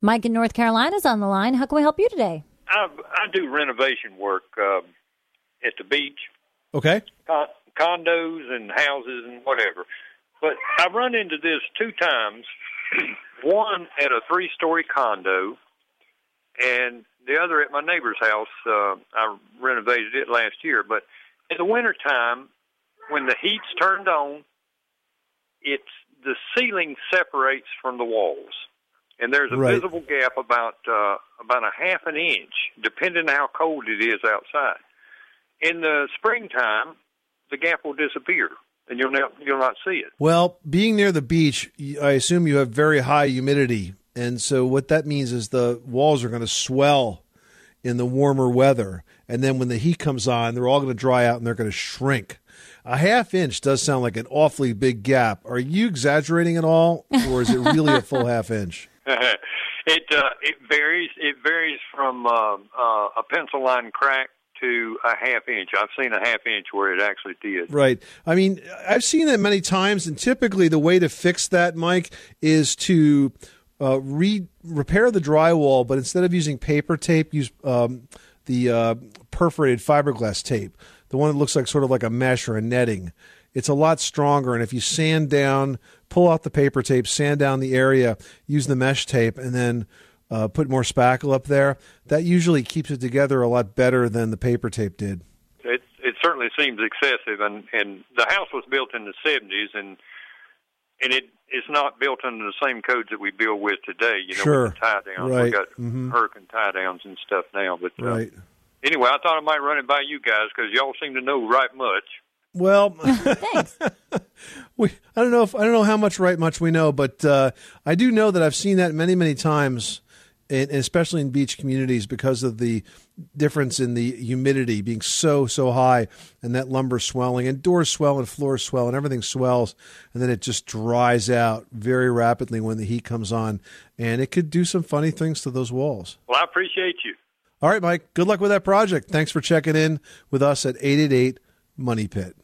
Mike in North Carolina is on the line. How can we help you today? I, I do renovation work um, at the beach, Okay. con- condos and houses and whatever. But I've run into this two times. One at a three-story condo, and the other at my neighbor's house. Uh, I renovated it last year. But in the wintertime, when the heat's turned on, it's the ceiling separates from the walls, and there's a Right. visible gap about uh, about a half an inch, depending on how cold it is outside. In the springtime, the gap will disappear, and you'll not you'll not see it. Well, being near the beach, I assume you have very high humidity. And so what that means is the walls are going to swell in the warmer weather. And then when the heat comes on, they're all going to dry out and they're going to shrink. A half inch does sound like an awfully big gap. Are you exaggerating at all, or is it really a full half inch? it uh, it varies. It varies from uh, uh, a pencil line crack to a half inch. I've seen a half inch where it actually did. Right. I mean, I've seen that many times, and typically the way to fix that, Mike, is to uh, re repair the drywall, but instead of using paper tape, use um, the uh, perforated fiberglass tape, the one that looks like sort of like a mesh or a netting. It's a lot stronger, and if you sand down, pull out the paper tape, sand down the area, use the mesh tape, and then uh, put more spackle up there, that usually keeps it together a lot better than the paper tape did. It it certainly seems excessive, and and the house was built in the seventies, and and it is not built under the same codes that we build with today. You know, Sure. with the tie downs, Right. we got Mhm. hurricane tie downs and stuff now. But uh, Right. Anyway, I thought I might run it by you guys because y'all seem to know right much. Well, Thanks. we I don't know if I don't know how much right much we know, but uh, I do know that I've seen that many many times, in, especially in beach communities, because of the difference in the humidity being so so high, and that lumber swelling, and doors swell and floors swell, and everything swells, and then it just dries out very rapidly when the heat comes on, and it could do some funny things to those walls. Well, I appreciate you. All right, Mike. Good luck with that project. Thanks for checking in with us at eight eight eight Money Pit.